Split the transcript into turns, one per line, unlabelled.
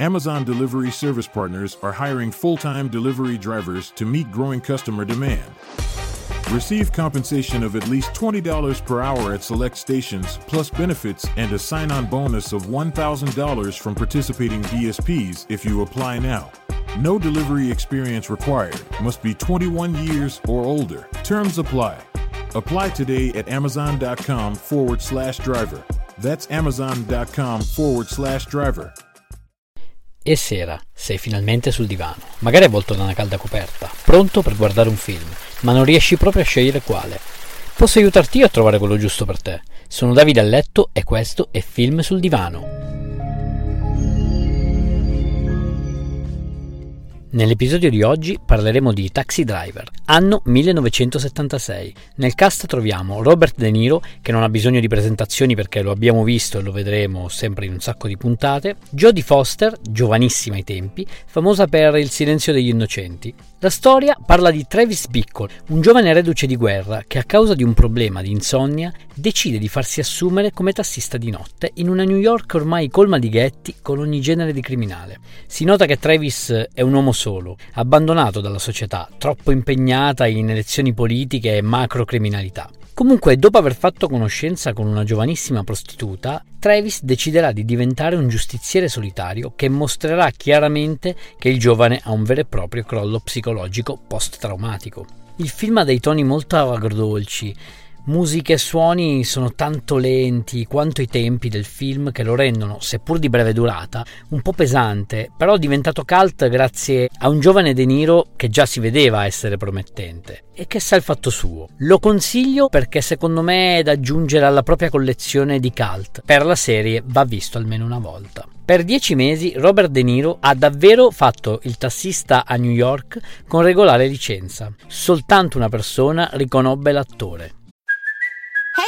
Amazon Delivery Service Partners are hiring full-time delivery drivers to meet growing customer demand. Receive compensation of at least $20 per hour at select stations, plus benefits and a sign on bonus of $1,000 from participating DSPs if you apply now. No delivery experience required. Must be 21 years or older. Terms apply. Apply today at amazon.com forward slash driver. That's amazon.com forward slash driver.
E sera, sei finalmente sul divano, magari avvolto da una calda coperta, pronto per guardare un film, ma non riesci proprio a scegliere quale. Posso aiutarti io a trovare quello giusto per te. Sono Davide a letto e questo è Film sul divano. Nell'episodio di oggi parleremo di Taxi Driver, anno 1976. Nel cast troviamo Robert De Niro, che non ha bisogno di presentazioni perché lo abbiamo visto e lo vedremo sempre in un sacco di puntate, Jodie Foster, giovanissima ai tempi, famosa per Il silenzio degli innocenti. La storia parla di Travis Bickle, un giovane reduce di guerra che a causa di un problema di insonnia decide di farsi assumere come tassista di notte in una New York ormai colma di ghetti con ogni genere di criminale. Si nota che Travis è un uomo solo, abbandonato dalla società, troppo impegnata in elezioni politiche e macrocriminalità. Comunque, dopo aver fatto conoscenza con una giovanissima prostituta, Travis deciderà di diventare un giustiziere solitario che mostrerà chiaramente che il giovane ha un vero e proprio crollo psicologico post-traumatico. Il film ha dei toni molto agrodolci, musiche e suoni sono tanto lenti quanto i tempi del film che lo rendono, seppur di breve durata, un po' pesante, però diventato cult grazie a un giovane De Niro che già si vedeva essere promettente e che sa il fatto suo. Lo consiglio perché secondo me è da aggiungere alla propria collezione di cult. Per la serie va visto almeno una volta. Per dieci mesi Robert De Niro ha davvero fatto il tassista a New York con regolare licenza. Soltanto una persona riconobbe l'attore.